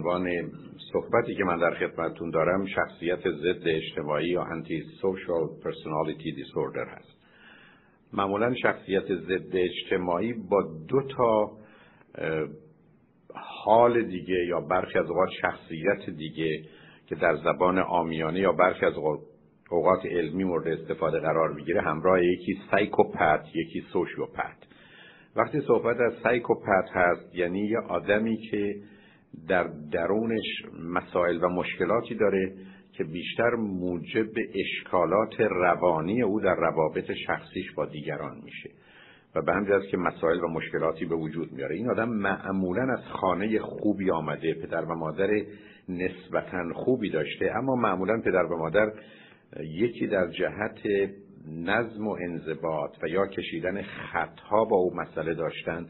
عنوان صحبتی که من در خدمتتون دارم شخصیت ضد اجتماعی یا antisocial personality disorder هست. معمولا شخصیت ضد اجتماعی با دو تا حال دیگه یا برخی از اوقات شخصیت دیگه که در زبان عامیانه یا برخی از اوقات علمی مورد استفاده قرار می‌گیره همراه یکی psychopath یکی sociopath. وقتی صحبت از سایکوپت هست یعنی یه آدمی که در درونش مسائل و مشکلاتی داره که بیشتر موجب اشکالات روانی او در روابط شخصیش با دیگران میشه. و به همین که مسائل و مشکلاتی به وجود میاره. این آدم معمولا از خانه خوبی آمده پدر و مادر نسبتا خوبی داشته اما معمولا پدر و مادر یکی در جهت نظم و انضباط و یا کشیدن خطها با او مسئله داشتن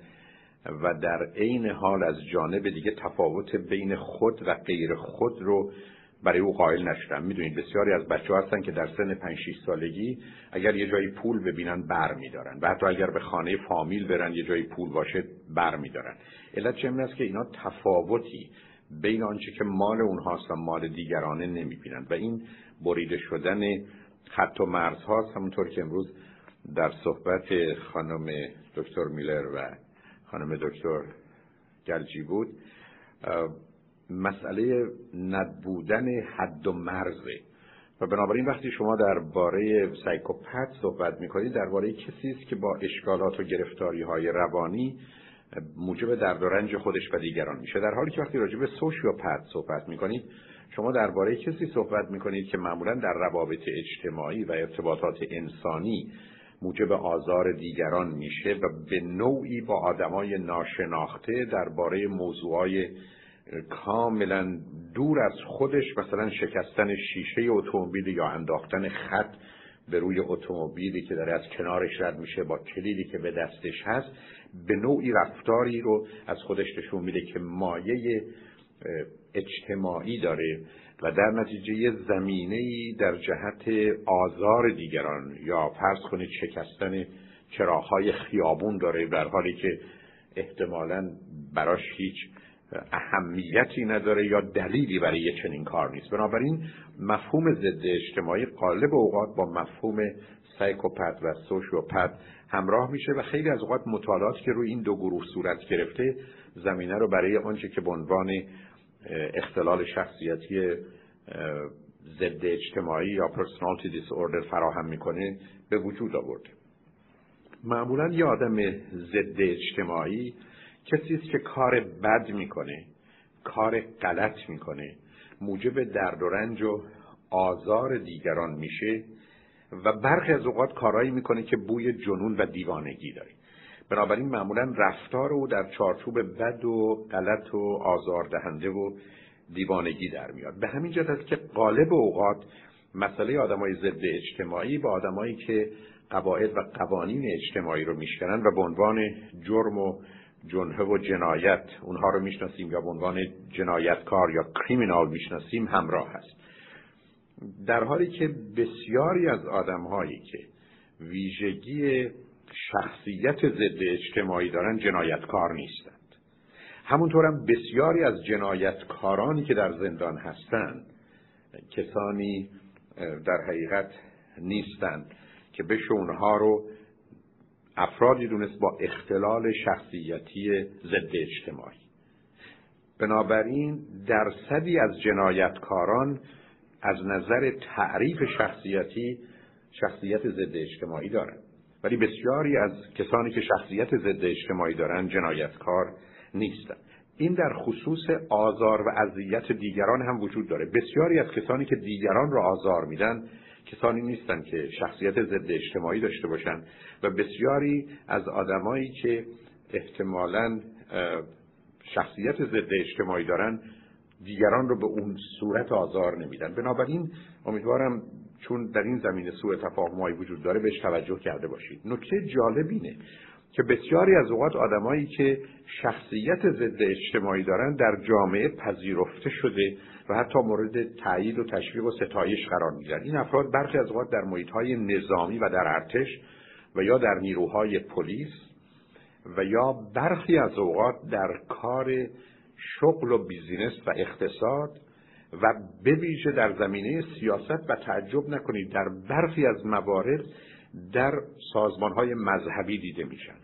و در عین حال از جانب دیگه تفاوت بین خود و غیر خود رو برای او قائل نشدن می‌دونید بسیاری از بچه هستن که در سن 5 6 سالگی اگر یه جایی پول ببینن بر میدارن. و حتی اگر به خانه فامیل برن یه جایی پول باشه بر میدارن. علت چه است که اینا تفاوتی بین آنچه که مال اونهاست و مال دیگرانه نمی‌بینند و این بریده شدن خط و مرز هاست همونطور که امروز در صحبت خانم دکتر میلر و خانم دکتر گلجی بود. مسئله نبودن حد و مرزه و بنابراین وقتی شما درباره سایکوپت صحبت می‌کنید درباره کسی است که با اشکالات و گرفتاری های روانی موجب درد و رنج خودش و دیگران میشه. در حالی که وقتی راجع به سوشیوپت صحبت می‌کنید شما درباره کسی صحبت می‌کنید که معمولا در روابط اجتماعی و ارتباطات انسانی موجب آزار دیگران میشه و به نوعی با آدمای ناشناخته درباره موضوعای کاملا دور از خودش مثلا شکستن شیشه اتومبیل یا انداختن خط به روی اتومبیلی که داره از کنارش رد میشه با کلیدی که به دستش هست به نوعی رفتاری رو از خودش نشون میده که مایه اجتماعی داره. و در نتیجه زمینه در جهت آزار دیگران یا فرض کنید شکستن چراغهای خیابون داره در حالی که احتمالا براش هیچ اهمیتی نداره یا دلیلی برای یه چنین کار نیست. بنابراین مفهوم ضد اجتماعی قالب اوقات با مفهوم سایکوپت و سوشیوپت همراه میشه و خیلی از اوقات مطالعات که روی این دو گروه صورت گرفته زمینه رو برای آنچه که به عنوان اختلال شخصیتی ضد اجتماعی یا پرسونالتی دیس فراهم می‌کنه به وجود آورده. معمولا یه آدم ضد اجتماعی کسی است که کار بد می‌کنه کار غلط می‌کنه موجب درد و رنج و آزار دیگران میشه و برخی از اوقات کارهایی می‌کنه که بوی جنون و دیوانگی داره. بنابراین معمولا رفتار او در چارچوب بد و غلط و آزاردهنده و دیوانگی در میاد. به همین جهت است که غالب اوقات مسئله آدمای ضد اجتماعی با آدمایی که قواعد و قوانین اجتماعی رو میشکنن و به عنوان جرم و جنه و جنایت اونها رو می‌شناسیم یا به عنوان جنایتکار یا کریمینال می‌شناسیم همراه هست. در حالی که بسیاری از آدمهایی که ویژگی شخصیت ضد اجتماعی دارن جنایتکار نیستند. همونطور هم بسیاری از جنایتکارانی که در زندان هستند کسانی در حقیقت نیستند که بشه اونها رو افرادی دونست با اختلال شخصیتی ضد اجتماعی. بنابراین درصدی از جنایتکاران از نظر تعریف شخصیتی شخصیت ضد اجتماعی دارند ولی بسیاری از کسانی که شخصیت ضد اجتماعی دارند جنایتکار نیستند این در خصوص آزار و اذیت دیگران هم وجود داره. بسیاری از کسانی که دیگران را آزار میدن کسانی نیستند که شخصیت ضد اجتماعی داشته باشند و بسیاری از آدمایی که احتمالا شخصیت ضد اجتماعی دارن دیگران رو به اون صورت آزار نمیدن. بنابراین امیدوارم چون در این زمینه سوء تفاهمایی وجود داره بهش توجه کرده باشید. نکته جالب اینه که بسیاری از اوقات آدمایی که شخصیت ضد اجتماعی دارن در جامعه پذیرفته شده و حتی مورد تایید و تشویق و ستایش قرار می‌گیرن. این افراد برخی از اوقات در محیطهای نظامی و در ارتش و یا در نیروهای پلیس و یا برخی از اوقات در کار شغل و بیزینس و اقتصاد و به ویژه در زمینه سیاست و تعجب نکنید در برخی از موارد در سازمان های مذهبی دیده میشن.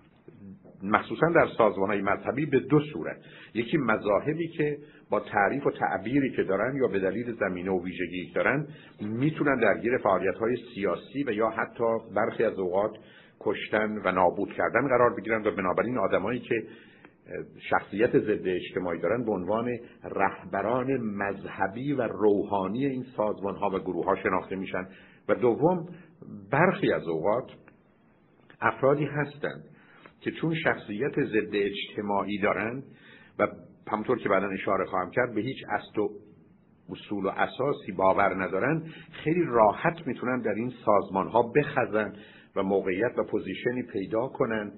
مخصوصا در سازمان های مذهبی به دو صورت. یکی مذاهبی که با تعریف و تعبیری که دارن یا به دلیل زمینه و ویژگی دارن می‌تونن درگیر فعالیت های سیاسی و یا حتی برخی از اوقات کشتن و نابود کردن قرار بگیرن و بنابراین آدمایی که شخصیت ضد اجتماعی دارن به عنوان رهبران مذهبی و روحانی این سازمان ها و گروه ها شناخته میشن. و دوم برخی از اوقات افرادی هستند که چون شخصیت ضد اجتماعی دارند و همونطور که بعدا اشاره خواهم کرد به هیچ اصل و اصول و اساسی باور ندارن خیلی راحت می‌تونن در این سازمان ها بخزن و موقعیت و پوزیشنی پیدا کنن.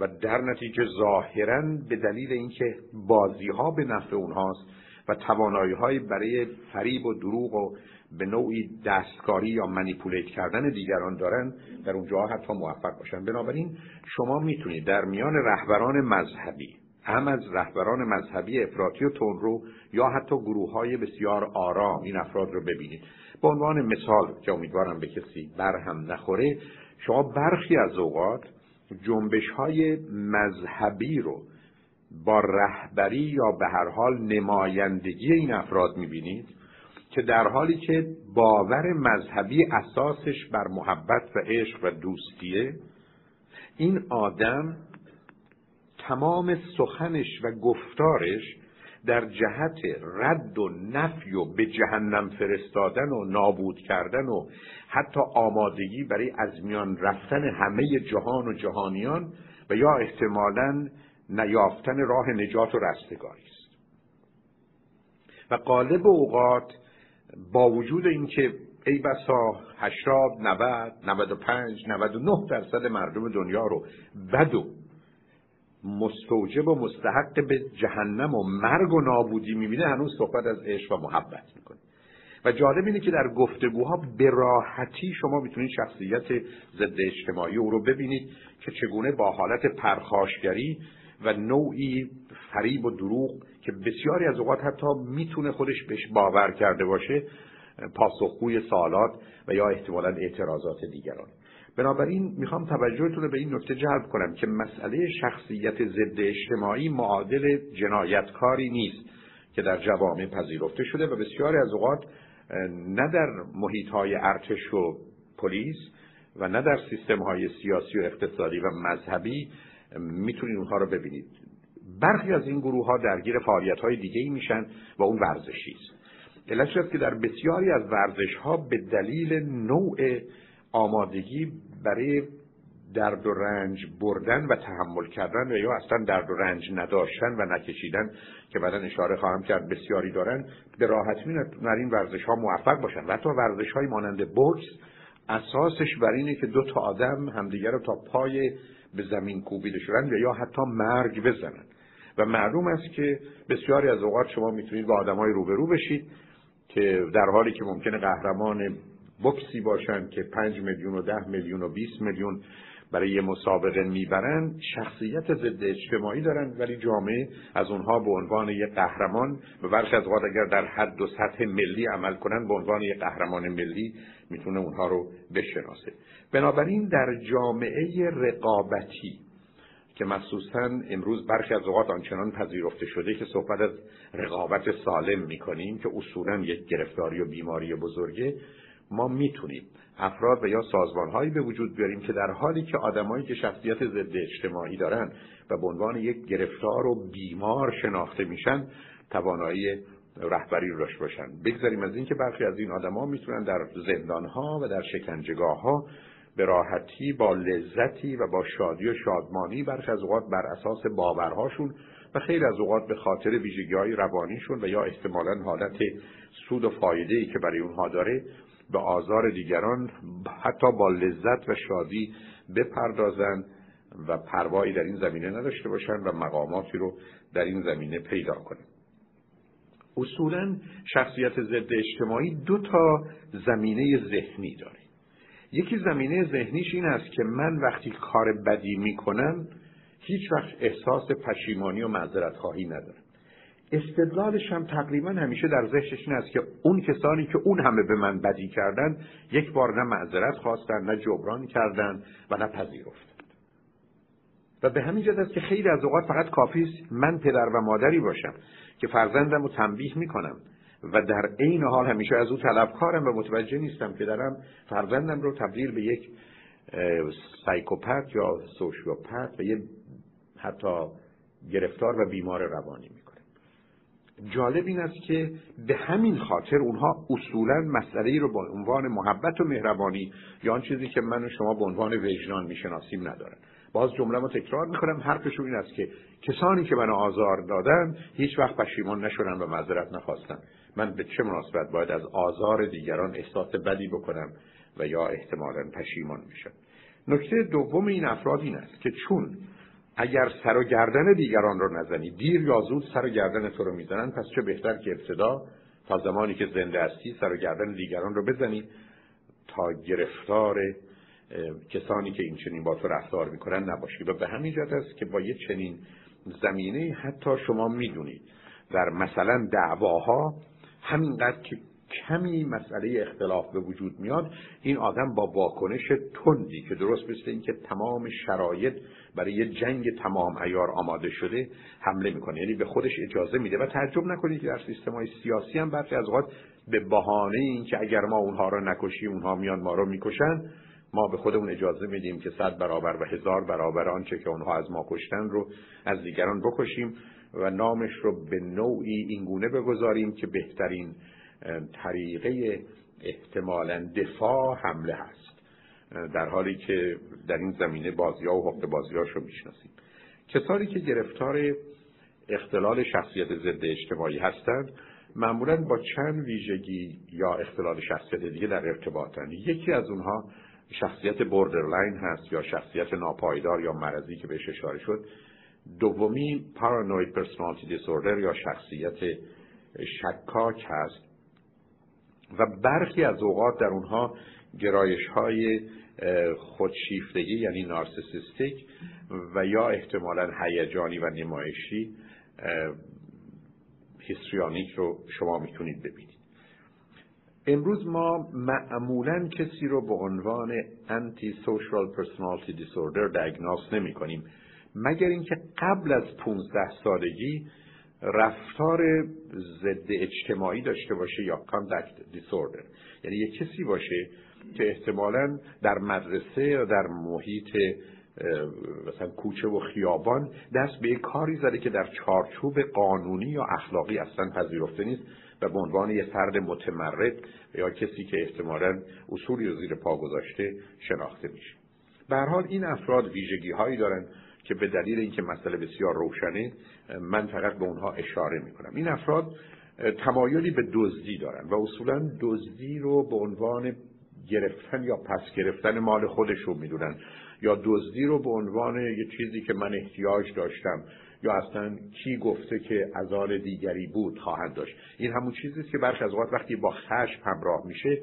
و در نتیجه ظاهرا به دلیل اینکه بازی ها به نفع اونهاست و توانایی های برای فریب و دروغ و به نوعی دستکاری یا منیپولیت کردن دیگران دارن در اونجا حتی موفق باشن. بنابراین شما می‌تونید در میان رهبران مذهبی هم از رهبران مذهبی افراطی و تندرو یا حتی گروه های بسیار آرام این افراد رو ببینید. به عنوان مثال که امیدوارم به کسی برهم نخوره شما برخی از اوقات جنبش های مذهبی رو با رهبری یا به هر حال نمایندگی این افراد می‌بینید که در حالی که باور مذهبی اساسش بر محبت و عشق و دوستیه این آدم تمام سخنش و گفتارش در جهت رد و نفی و به جهنم فرستادن و نابود کردن و حتی آمادگی برای از میان رفتن همه جهان و جهانیان و یا احتمالا نیافتن راه نجات و رستگاری است. و قالب اوقات با وجود اینکه ای بسا 80 90 95 99 درصد مردم دنیا رو بد و مستوجب و مستحق به جهنم و مرگ و نابودی می‌بینه هنوز صحبت از عشق و محبت می‌کنه. و جالب اینه که در گفتگوها به راحتی شما می‌تونید شخصیت ضد اجتماعی او رو ببینید که چگونه با حالت پرخاشگری و نوعی فریب و دروغ که بسیاری از اوقات حتی می‌تونه خودش بهش باور کرده باشه پاسخگوی سوالات و یا احتمالا اعتراضات دیگران. بنابراین می‌خوام توجهتون رو به این نکته جلب کنم که مسئله شخصیت ضد اجتماعی معادل جنایتکاری نیست که در جوامع پذیرفته شده و بسیاری از اوقات نه در محیط های ارتش و پلیس و نه در سیستم های سیاسی و اقتصادی و مذهبی می‌تونید اونها رو ببینید. برخی از این گروه ها درگیر فعالیت های دیگه ای میشن و اون ورزشی است. است که در بسیاری از ورزش ها به دلیل نوع آمادگی برای درد و رنج بردن و تحمل کردن و یا اصلا درد و رنج نداشتن و نکشیدن که بعدا اشاره خواهم کرد بسیاری دارن به راحتی در این ورزش ها موفق باشن. و حتی ورزش های مانند بوکس اساسش بر اینه که دو تا آدم همدیگر رو تا پای به زمین کوبیده شدن و یا حتی مرگ بزنن. و معلوم است که بسیاری از اوقات شما می‌تونید با آدمای روبرو بشید که در حالی که ممکنه قهرمان بکسی باشن که پنج میلیون و ده میلیون و 20 میلیون برای یه مسابقه می‌برن شخصیت ضد اجتماعی دارن ولی جامعه از اونها به عنوان یه قهرمان و برخی از اوقات اگر در حد و سطح ملی عمل کنن به عنوان یه قهرمان ملی می‌تونه اونها رو بشناسه. بنابراین در جامعه رقابتی که مخصوصا امروز برخی از اوقات آنچنان پذیرفته شده که صحبت از رقابت سالم می‌کنیم که اصولا یک گرفتاری و بیماری بزرگه ما می‌تونیم افراد و یا سازمانهایی به وجود بیاریم که در حالی که آدمایی که شخصیت ضد اجتماعی دارن و به عنوان یک گرفتار و بیمار شناخته میشن توانایی رهبری رو داشته باشن. بگذاریم از اینکه برخی از این آدما می‌تونن در زندانها و در شکنجگاه ها به راحتی با لذتی و با شادی و شادمانی برخی از اوقات بر اساس باورهاشون و خیلی از اوقات به خاطر ویژگی های روانیشون و یا احتمالا حالت سود و فایده ای که برای اونها داره به آزار دیگران حتی با لذت و شادی بپردازند و پروایی در این زمینه نداشته باشند و مقاماتی رو در این زمینه پیدا کنند. اصولا شخصیت ضد اجتماعی دو تا زمینه ذهنی داره. یکی زمینه ذهنیش این است که من وقتی کار بدی می‌کنم هیچ وقت احساس پشیمانی و معذرت خواهی ندارم. استدلالش هم تقریبا همیشه در ذهنش این است که اون کسانی که اون همه به من بدی کردن یک بار نه معذرت خواستن نه جبران کردن و نه پذیرفتن. و به همین جهت است که خیلی از اوقات فقط کافی است من پدر و مادری باشم که فرزندم رو تنبیه می‌کنم و در عین حال همیشه از او طلبکارم و متوجه نیستم که دارم فرزندم رو تبدیل به یک سایکوپت یا سوشیوپت و یه حتی گرفتار و بیمار روانی می‌کنم جالب این است که به همین خاطر اونها اصولا مسئله رو با عنوان محبت و مهربانی یا آن چیزی که من و شما به عنوان وجدان می‌شناسیم ندارن. باز جمله رو تکرار می‌کنم. حرفشون این است که کسانی که منو آزار دادن هیچ وقت پشیمان نشدن و معذرت نخواستن. من به چه مناسبت باید از آزار دیگران احساس بدی بکنم و یا احتمالا پشیمان میشم. نکته دوم این افراد این است که چون اگر سر و گردن دیگران رو نزنی دیر یا زود سر و گردن تو رو می‌زنن پس چه بهتر که ابتدا تا زمانی که زنده هستی سر و گردن دیگران رو بزنی تا گرفتار کسانی که این چنین با تو رفتار می‌کنن نباشی. و به همین جهت است که با یه چنین زمینه حتی شما می‌دونید در مثلا دعواها همینقدر که کمی مسئله اختلاف به وجود میاد این آدم با واکنش تندی که درست مثل اینکه تمام شرایط برای یه جنگ تمام ایار آماده شده حمله می‌کنه. یعنی به خودش اجازه میده و تعجب نکنید که در سیستم های سیاسی هم برخی از اوقات به بهانه اینکه اگر ما اونها رو نکشیم اونها میان ما رو می‌کشن ما به خودمون اجازه میدیم که صد برابر و هزار برابر آنچه که اونها از ما کشتن رو از دیگران بکشیم و نامش رو به نوعی اینگونه بگذاریم که بهترین طریقه احتمالا دفاع حمله هست. در حالی که در این زمینه بازی ها و حقوق بازی رو می‌شناسیم. کسانی که گرفتار اختلال شخصیت ضد اجتماعی هستند معمولا با چند ویژگی یا اختلال شخصیت دیگه در ارتباطن یکی از اونها شخصیت borderline هست یا شخصیت ناپایدار یا مرزی که بهش اشاره شد. دومی paranoid personality disorder یا شخصیت شکاک هست. و برخی از اوقات در اونها گرایش های خودشیفتگی یعنی narcissistic و یا احتمالا هیجانی و نمایشی histrionic رو شما می‌تونید ببینید. امروز ما معمولا کسی رو به عنوان انتی سوشال پرسونالتی دیسوردر دیگناس نمی کنیم مگر اینکه قبل از 15 سالگی رفتار ضد اجتماعی داشته باشه یا کاندکت دیسوردر یعنی یه کسی باشه که احتمالا در مدرسه یا در محیط مثلا کوچه و خیابان دست به کاری زده که در چارچوب قانونی یا اخلاقی اصلا پذیرفته نیست و به عنوان یه فرد متمرد یا کسی که احتمالا اصولی رو زیر پا گذاشته شناخته میشه. به حال این افراد ویژگی هایی دارن که به دلیل اینکه مسئله بسیار روشنه من فقط به اونها اشاره می‌کنم. این افراد تمایلی به دزدی دارن و اصولا دزدی رو به عنوان گرفتن یا پس گرفتن مال خودشون می‌دونن یا دزدی رو به عنوان یه چیزی که من احتیاج داشتم یا اصلا کی گفته که ازال دیگری بود خواهد داشت. این همون چیزی که برخی از اوقات وقتی با خشم همراه میشه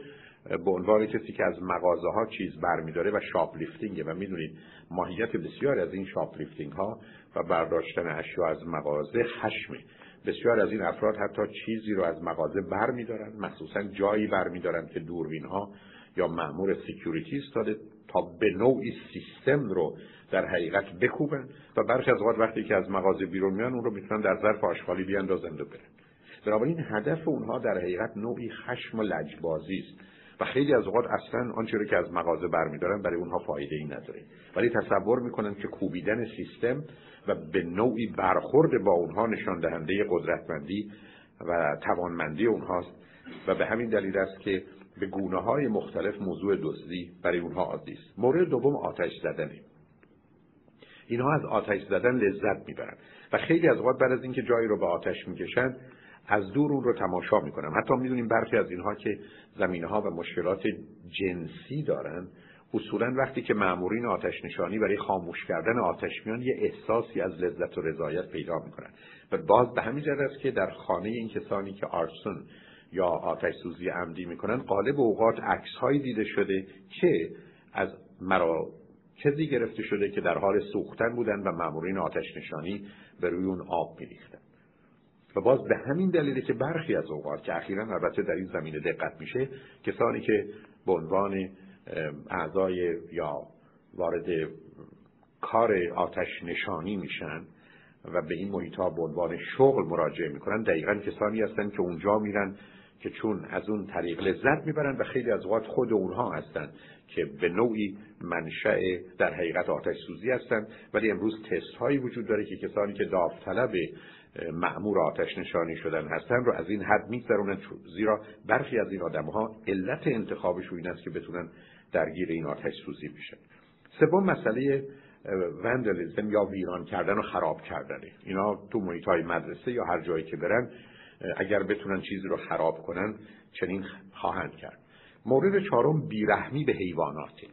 به عنوان کسی که از مغازه ها چیز برمیداره و shoplifting ه و می‌دونید ماهیت بسیار از این shoplifting ها و برداشتن اشیا از مغازه خشمه. بسیار از این افراد حتی چیزی رو از مغازه برمیدارن مخصوصا جایی برمیدارن که دوربین ها یا مأمور security استاده تا به نوعی سیستم رو در حقیقت بکوبن و برخی از اوقات وقتی که از مغازه بیرون میان اون رو می‌تونن در ظرف آشغالی بیاندازند و برن. بنابراین هدف اونها در حقیقت نوعی خشم و لجبازی است. و خیلی از اوقات اصلا آنچه رو که از مغازه برمیدارن برای اونها فایده ای نداره. ولی تصور می‌کنن که کوبیدن سیستم و به نوعی برخورد با اونها نشان دهنده قدرتمندی و توانمندی اونهاست. و به همین دلیل است که به گونه های مختلف موضوع دزدی برای اونها عادی است. مورد دوم آتش زدنه. اینها از آتش زدن لذت می‌برن و خیلی از اوقات بعد از اینکه جایی رو به آتش می‌کشن از دور اون رو تماشا می‌کنن. حتی می‌دونیم برخی از اینها که زمینه ها و مشکلات جنسی دارن اصولا وقتی که مامورین آتش نشانی برای خاموش کردن آتش میان یه احساسی از لذت و رضایت پیدا می‌کنن. و باز به همین جهت است که در خانه این کسانی که آرسون یا آتش سوزی عمدی می‌کنن غالب اوقات عکس هایی دیده شده که از مرا کسی گرفته شده که در حال سوختن بودن و مامورین آتش نشانی به روی اون آب میریختن. و باز به همین دلیله که برخی از اوقات که اخیرا البته در این زمینه دقت میشه کسانی که به عنوان اعضای یا وارد کار آتش نشانی میشن و به این محیط ها به عنوان شغل مراجعه می‌کنن دقیقا کسانی هستن که اونجا میرن که چون از اون طریق لذت می‌برن و خیلی از اوقات خود اونها هستند که به نوعی منشأ در حقیقت آتش سوزی هستند ولی امروز تست هایی وجود داره که کسانی که داوطلب معمور آتش نشانی شدن هستن رو از این حد میگذرونن. زیرا برخی از این آدم ها علت انتخابشون این است که بتونن درگیر این آتش سوزی بشن. سوم مسئله وندالیزم یا ویران کردن و خراب کردنه. اینا تو محیط های مدرسه یا هر جایی که برن اگر بتونن چیزی رو خراب کنن چنین خواهند کرد. مورد چهارم بیرحمی به حیواناته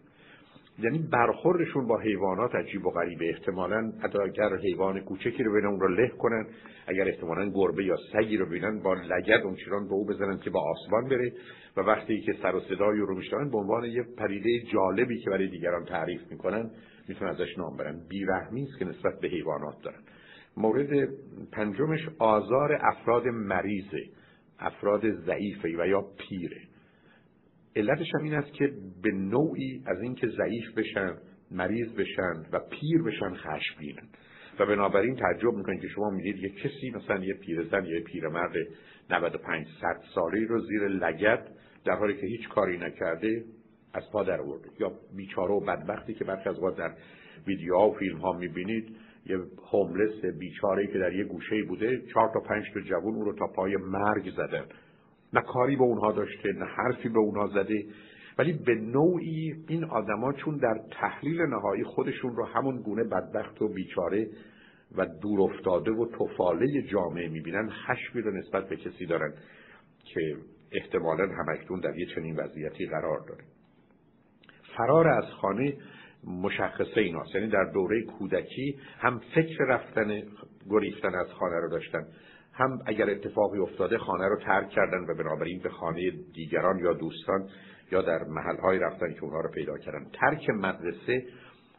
یعنی برخوردشون با حیوانات عجیب و غریبه احتمالا حتی اگر حیوان کوچکی رو ببینن اون رو له کنن. اگر احتمالا گربه یا سگی رو ببینن با لگد اون چیران به او بزنن که با آسمان بره. و وقتی که سر و صدای رو میشنن به عنوان یه پریده جالبی که برای دیگران تعریف می‌کنن می‌تونن ازش نام برن. بیرحمی است که نسبت به حیوانات دارن. مورد پنجمش آزار افراد مریضه افراد ضعیفه و یا پیره. علتش هم این است که به نوعی از اینکه ضعیف بشن مریض بشن و پیر بشن خشمگینن و بنابراین تعجب می‌کنید که شما می‌دید یه کسی مثلا یه پیرزن یا یه پیرمرد 95 100 ساله رو زیر لگد در حالی که هیچ کاری نکرده از پا در آورده. یا بیچاره و بدبختی که برخی از در ویدیوها و فیلم ها می‌بینید یه هوملس بیچاره که در یه گوشه بوده چهار تا پنج تا جوون او رو تا پای مرگ زدن نه کاری به اونها داشته نه حرفی به اونها زده. ولی به نوعی این آدما چون در تحلیل نهایی خودشون رو همون گونه بدبخت و بیچاره و دور افتاده و توفاله جامعه می‌بینن خشمی رو نسبت به کسی دارن که احتمالا همکنون در یه چنین وضعیتی قرار داره. فرار از خانه مشخصه ایناست یعنی در دوره کودکی هم فکر رفتن گریختن از خانه رو داشتن هم اگر اتفاقی افتاده خانه رو ترک کردن و بنابراین به خانه دیگران یا دوستان یا در محلهای رفتن که اونها رو پیدا کردن. ترک مدرسه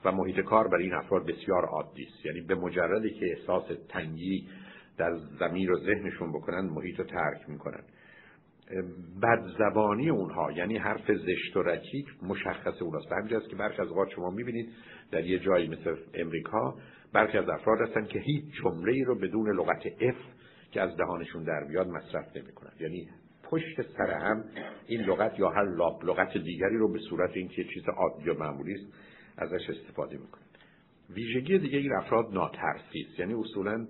و محیط کار برای این افراد بسیار عادی است. یعنی به مجردی که احساس تنگی در زمین و ذهنشون بکنن محیط رو ترک می‌کنن. بدزبانی اونها یعنی حرف زشت و رکیک مشخص اوناست. همینجاست که برخی از اوقات شما می‌بینید در یه جایی مثل امریکا برخی از افراد هستن که هیچ جمله ای رو بدون لغت اف که از دهانشون در بیاد مصرف نمی‌کنن یعنی پشت سر هم این لغت یا هر لغت دیگری رو به صورت اینکه چیز عادی و معمولی است ازش استفاده می‌کنن ویژگی دیگه این افراد ناترسی است یعنی اصولا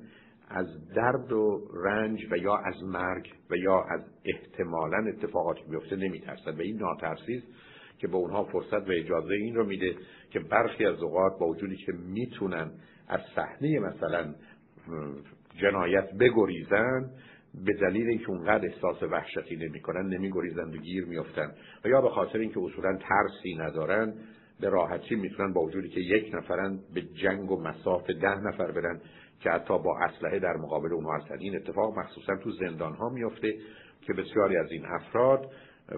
از درد و رنج و یا از مرگ و یا از احتمالا اتفاقاتی بیفته نمیترسن و این ناترسی است که به اونها فرصت و اجازه این رو میده که برخی از اوقات با وجودی که می‌تونن از صحنه مثلا جنایت بگریزن به دلیل اینکه اونقدر احساس وحشتی نمی‌کنن نمیگریزن و گیر میافتن و یا به خاطر اینکه اصولا ترسی ندارن به راحتی می‌تونن با وجودی که یک نفرن به جنگ و مساف ده نفر برن که حتی با اسلحه در مقابل اونها هستن. این اتفاق مخصوصا تو زندان ها میفته که بسیاری از این افراد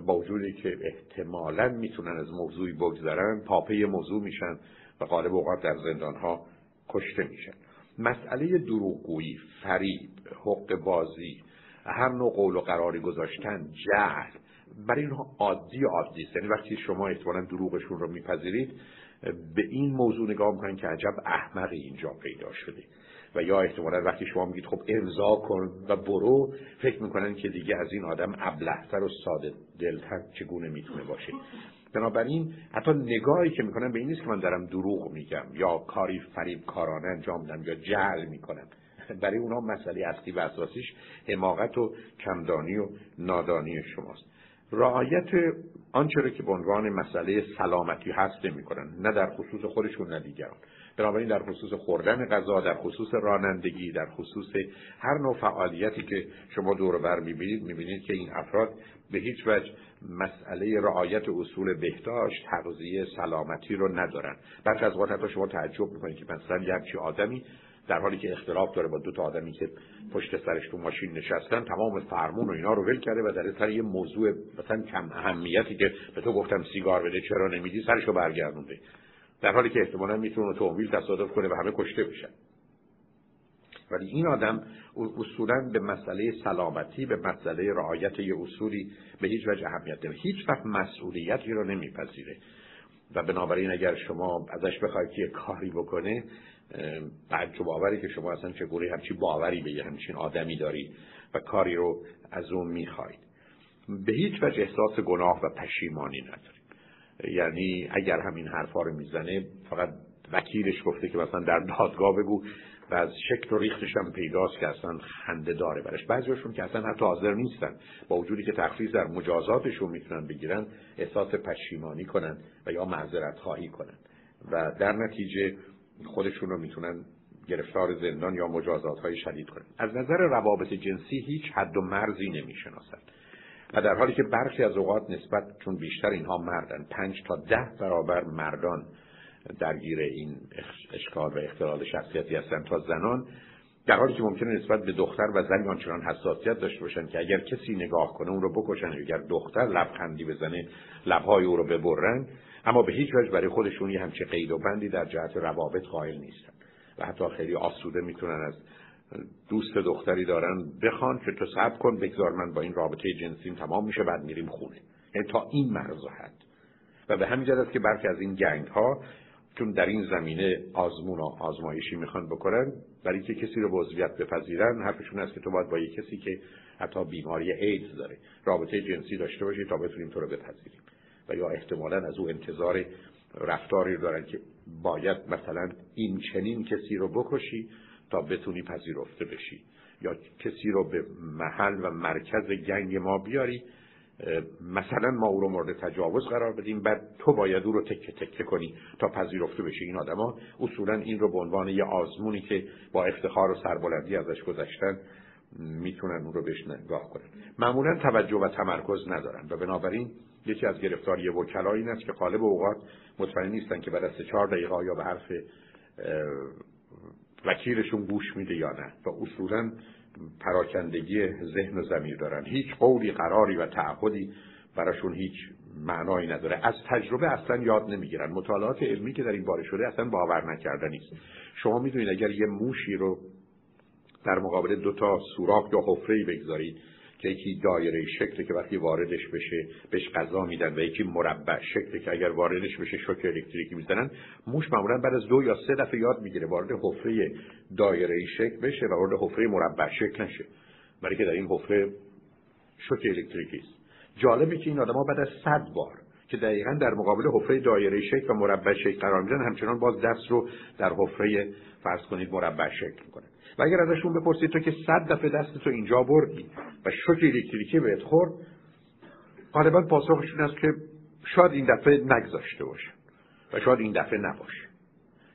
با وجودی که احتمالا می‌تونن از موضوعی بگذرن پاپه موضوع میشن و غالب اوقات در زندان ها کشته میشن. مسئله دروغگویی فریب حق بازی هر نوع قول و قراری گذاشتن جهل برای اینها عادی عادی است. یعنی وقتی شما احتمالا دروغشون رو میپذیرید به این موضوع نگاه می‌کنن که عجب احمقی اینجا پیدا شده. و یا احتمالا وقتی شما میگید خب امضا کن و برو فکر می‌کنن که دیگه از این آدم ابلهتر و ساده دلتر چگونه می‌تونه باشه. بنابراین حتی نگاهی که می‌کنن به این نیست که من دارم دروغ میگم یا کاری فریب کارانه انجام میدم یا جعل می‌کنم. برای اونا مسئله اصلی و اساسیش حماقت و کمدانی و نادانی شماست. رعایت آنچه که به عنوان مسئله سلامتی هست نمی‌کنن نه در خصوص خودشون نه دیگران. بنابراین در خصوص خوردن غذا در خصوص رانندگی در خصوص هر نوع فعالیتی که شما دور بر می‌بینید می‌بینید که این افراد به هیچ وجه مسئله رعایت اصول بهداشت تغذیه سلامتی رو ندارن. برخی از وقت حتی شما تعجب می‌کنید که مثلا یک آدمی در حالی که اختلاف داره با دو تا آدمی که پشت سرش تو ماشین نشستن تمام فرمون و اینا رو ول کرده و در سر یه موضوع مثلا کم اهمیتی که به تو گفتم سیگار بده چرا نمیدی سرشو برگردونده. در حالی که احتمالا می‌تونه اتومبیل تصادف کنه و همه کشته بشن. ولی این آدم اصولا به مسئله سلامتی به مسئله رعایت یه اصولی به هیچ وجه اهمیت نمیده. هیچ وقت مسئولیتی رو نمیپذیره. و بنابراین اگر شما ازش بخواید که کاری بکنه بعد باوری که شما اصلا چگونه همچی باوری به یه همچین آدمی دارید و کاری رو از اون می‌خواید. به هیچ وجه احساس گناه و پشیمانی نداریم یعنی اگر همین حرفا رو می‌زنه فقط وکیلش گفته که مثلا در دادگاه بگو و از شکل و ریختش هم پیداست که اصلا خنده داره برش بعضیشون که اصلا حتی حاضر نیستن. با وجودی که تخفیض در مجازاتشون می‌تونن بگیرن احساس پشیمانی کنن و یا معذرت خواهی کنن. و در نتیجه خودشون رو می‌تونن گرفتار زندان یا مجازات های شدید کنن. از نظر روابط جنسی هیچ حد و مرزی نمی‌شناسن و در حالی که برخی از اوقات نسبت چون بیشتر اینها مردن پنج تا ده برابر مردان درگیر این اشکال و اختلال شخصیتی هستن تا زنان در حالی که ممکنه نسبت به دختر و زن آنچنان حساسیت داشته باشن که اگر کسی نگاه کنه اون رو بکشن اگر دختر لبخندی بزنه لبهای او رو ببرن اما به هیچ وجه برای خودشون یه همچه قید و بندی در جهت روابط قائل نیستن. و حتی خیلی آسوده می‌تونن از دوست دختری دارن بخوان که تو صبر کن بگذار من با این رابطه جنسیم تمام میشه بعد میریم خونه. یعنی تا این مرز حد. و به همین جهت که برخی از این گنگ ها چون در این زمینه آزمون و آزمایشی می‌خوان بکنن برای که کسی رو به عضویت بپذیرن حرفشون است که تو باید با یک کسی که حتی بیماری ایدز داره رابطه جنسی داشته باشی تا بتونیم تو رو بپذیریم. و یا احتمالا از او انتظار رفتاری دارن که باید مثلا این چنین کسی رو بکشی تا بتونی پذیرفته بشی. یا کسی رو به محل و مرکز گنگ ما بیاری مثلا ما او رو مورد تجاوز قرار بدیم بعد تو باید او رو تکه تکه کنی تا پذیرفته بشه این آدما اصولا این رو به عنوان یه آزمونی که با افتخار و سربلندی ازش گذشتن می‌تونن اون رو بهش نگاه کنن. معمولا توجه و تمرکز ندارن و بنابراین یکی از گرفتاری وکلا این است که قالب اوقات مطمئن نیستن که بعد از چهار دقیقه یا به حرف وکیلشون گوش میده یا نه. و اصولا پراکندگی ذهن و زمیر دارن. هیچ قولی قراری و تعهدی براشون هیچ معنایی نداره. از تجربه اصلا یاد نمی‌گیرن. مطالعات علمی که در این باره شده اصلا باور نکردنی است شما می‌دونید اگر یه موشی رو در مقابل دو تا سوراخ یا حفره بگذارید که یکی دایره شکلی که وقتی واردش بشه بهش غذا میدن و یکی مربع شکلی که اگر واردش بشه شوک الکتریکی می‌زنن موش معمولا بعد از دو یا سه دفعه یاد می‌گیره وارد حفره دایره شکل بشه و وارد حفره مربع شکل نشه. برای که در این حفره شوک الکتریکی است. جالبه که این آدما بعد از صد بار که دقیقا در مقابل حفره دایره شکل و مربع شکل قرار میدن همچنان باز دست رو در حفره فرض کنید مربع شکل می‌کنن. و اگر ازشون بپرسید تو که صد دفعه دست تو اینجا بردی و شوک الکتریکی بهت خورد غالبا پاسخشون است که شاید این دفعه نگذاشته باشه و شاید این دفعه نباشه.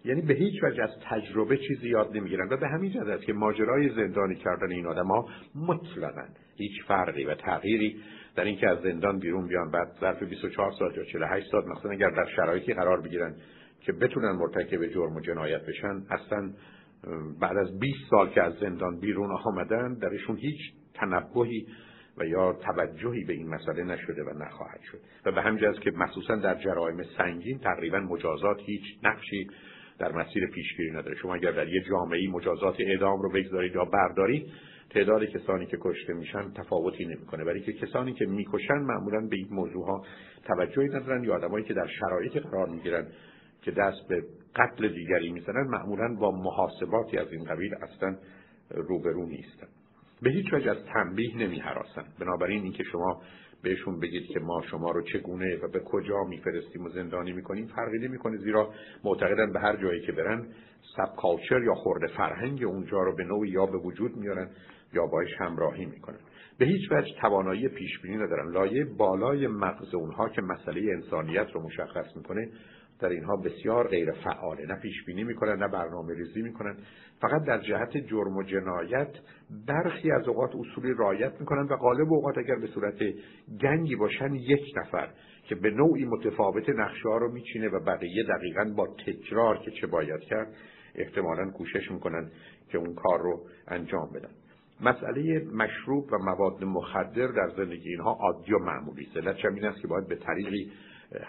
یعنی به هیچ وجه از تجربه چیزی یاد نمی‌گیرن و به همین جهت است که ماجرای زندانی کردن این ها مطلقا هیچ فرقی و تغییری در اینکه از زندان بیرون بیان بعد ظرف 24 ساعت یا 48 ساعت مثلا اگر در شرایطی قرار بگیرن که بتونن مرتکب جرم و جنایت بشن اصلا بعد از 20 سال که از زندان بیرون آمدن درشون هیچ تنبهی و یا توجهی به این مسئله نشده و نخواهد شد. و به همین که مخصوصا در جرایم سنگین تقریبا مجازات هیچ نقشی در مسیر پیشگیری نداره. شما اگر در یه جامعه مجازات اعدام رو بگذارید یا بردارید تعداد کسانی که کشته میشن تفاوتی نمی‌کنه. برای که کسانی که می‌کشن معمولا به این موضوع ها توجهی ندارن یا آدمایی که در شرایطی قرار می‌گیرن که دست به قتل دیگری می‌زنن معمولا با محاسباتی از این قبیل اصلا روبرو نیستن. به هیچ وجه از تنبیه نمی حراسن. بنابراین اینکه شما بهشون بگید که ما شما رو چگونه و به کجا میفرستیم و زندانی می‌کنیم فرقی نمی‌کنه. زیرا معتقدن به هر جایی که برن سب کالچر یا خورده فرهنگ اونجا رو به نوعی یا به وجود میارن یا باش همراهی می‌کنن. به هیچ وجه توانایی پیش بینی ندارن. لایه بالای مغز اونها که مسئله انسانیت رو مشخص می‌کنه در اینها بسیار غیر فعاله نه پیش بینی می‌کنن نه برنامه ریزی می‌کنن. فقط در جهت جرم و جنایت برخی از اوقات اصولی رایت می‌کنن و غالب اوقات اگر به صورت گنگی باشن یک نفر که به نوعی متفاوت نقشه ها رو میچینه و بقیه دقیقا با تکرار که چه باید کرد احتمالا کوشش می‌کنن که اون کار رو انجام بدن. مسئله مشروب و مواد مخدر در زندگی اینها عادی و معمولی است این است که باید به طریقی